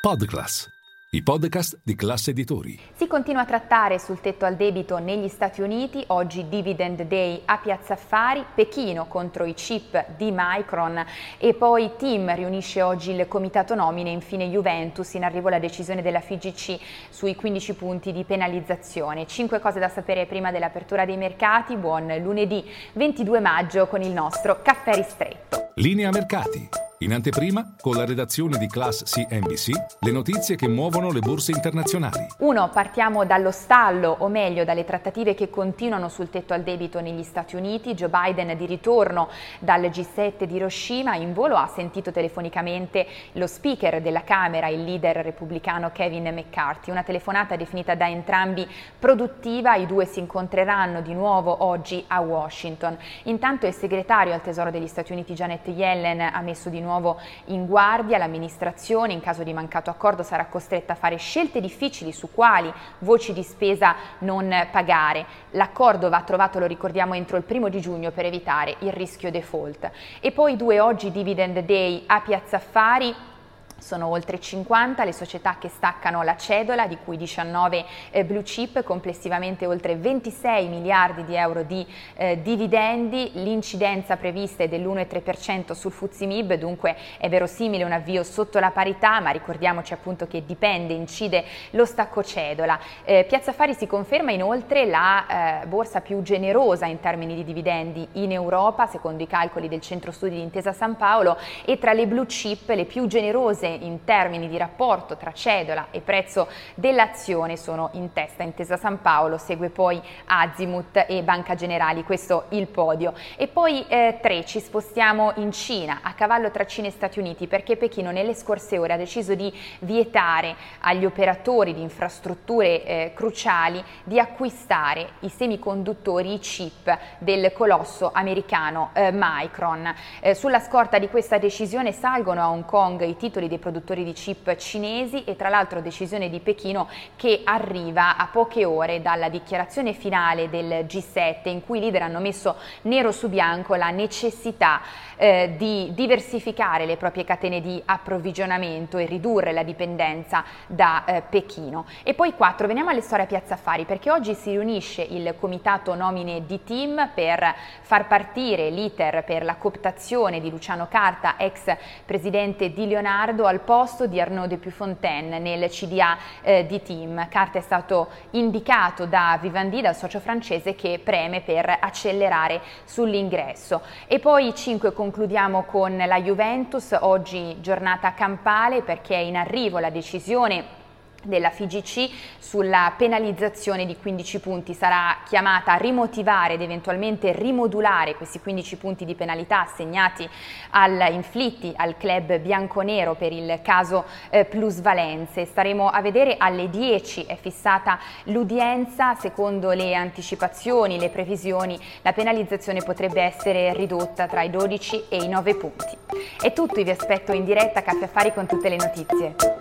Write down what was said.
Podclass, i podcast di classe editori. Si continua a trattare sul tetto al debito negli Stati Uniti, oggi Dividend Day a Piazza Affari, Pechino contro i chip di Micron e poi Tim riunisce oggi il comitato nomine, infine Juventus in arrivo la decisione della FIGC sui 15 punti di penalizzazione. Cinque cose da sapere prima dell'apertura dei mercati, buon lunedì 22 maggio con il nostro caffè ristretto. Linea mercati. In anteprima, con la redazione di Class CNBC, le notizie che muovono le borse internazionali. Uno, partiamo dallo stallo, o meglio dalle trattative che continuano sul tetto al debito negli Stati Uniti. Joe Biden di ritorno dal G7 di Hiroshima in volo ha sentito telefonicamente lo speaker della Camera, il leader repubblicano Kevin McCarthy. Una telefonata definita da entrambi produttiva, i due si incontreranno di nuovo oggi a Washington. Intanto il segretario al Tesoro degli Stati Uniti Janet Yellen ha messo di nuovo nuovo in guardia, l'amministrazione in caso di mancato accordo sarà costretta a fare scelte difficili su quali voci di spesa non pagare. L'accordo va trovato, lo ricordiamo, entro il primo di giugno per evitare il rischio default. E poi due oggi dividend day a Piazza Affari sono oltre 50 le società che staccano la cedola, di cui 19 eh, blue chip, complessivamente oltre 26 miliardi di euro di eh, dividendi. L'incidenza prevista è dell'1,3% sul Fuzimib, dunque è verosimile un avvio sotto la parità, ma ricordiamoci appunto che dipende, incide lo stacco cedola. Eh, Piazza Affari si conferma inoltre la eh, borsa più generosa in termini di dividendi in Europa, secondo i calcoli del Centro Studi di Intesa San Paolo, e tra le blue chip le più generose in termini di rapporto tra cedola e prezzo dell'azione sono in testa. Intesa San Paolo segue poi Azimut e Banca Generali, questo il podio. E poi eh, tre, ci spostiamo in Cina, a cavallo tra Cina e Stati Uniti, perché Pechino nelle scorse ore ha deciso di vietare agli operatori di infrastrutture eh, cruciali di acquistare i semiconduttori, i chip del colosso americano eh, Micron. Eh, sulla scorta di questa decisione salgono a Hong Kong i titoli dei produttori di chip cinesi e tra l'altro decisione di Pechino che arriva a poche ore dalla dichiarazione finale del G7 in cui i leader hanno messo nero su bianco la necessità eh, di diversificare le proprie catene di approvvigionamento e ridurre la dipendenza da eh, Pechino. E poi quattro, veniamo alle storie a Piazza Affari perché oggi si riunisce il comitato nomine di team per far partire l'iter per la cooptazione di Luciano Carta, ex presidente di Leonardo, al posto di Arnaud de Puyfontaine nel CDA eh, di team. Carta è stato indicato da Vivendi, dal socio francese, che preme per accelerare sull'ingresso. E poi 5 concludiamo con la Juventus, oggi giornata campale perché è in arrivo la decisione della FIGC sulla penalizzazione di 15 punti sarà chiamata a rimotivare ed eventualmente rimodulare questi 15 punti di penalità assegnati al, inflitti al club bianconero per il caso eh, plusvalenze. Staremo a vedere alle 10 è fissata l'udienza, secondo le anticipazioni, le previsioni la penalizzazione potrebbe essere ridotta tra i 12 e i 9 punti. È tutto, vi aspetto in diretta a Caffè Affari con tutte le notizie.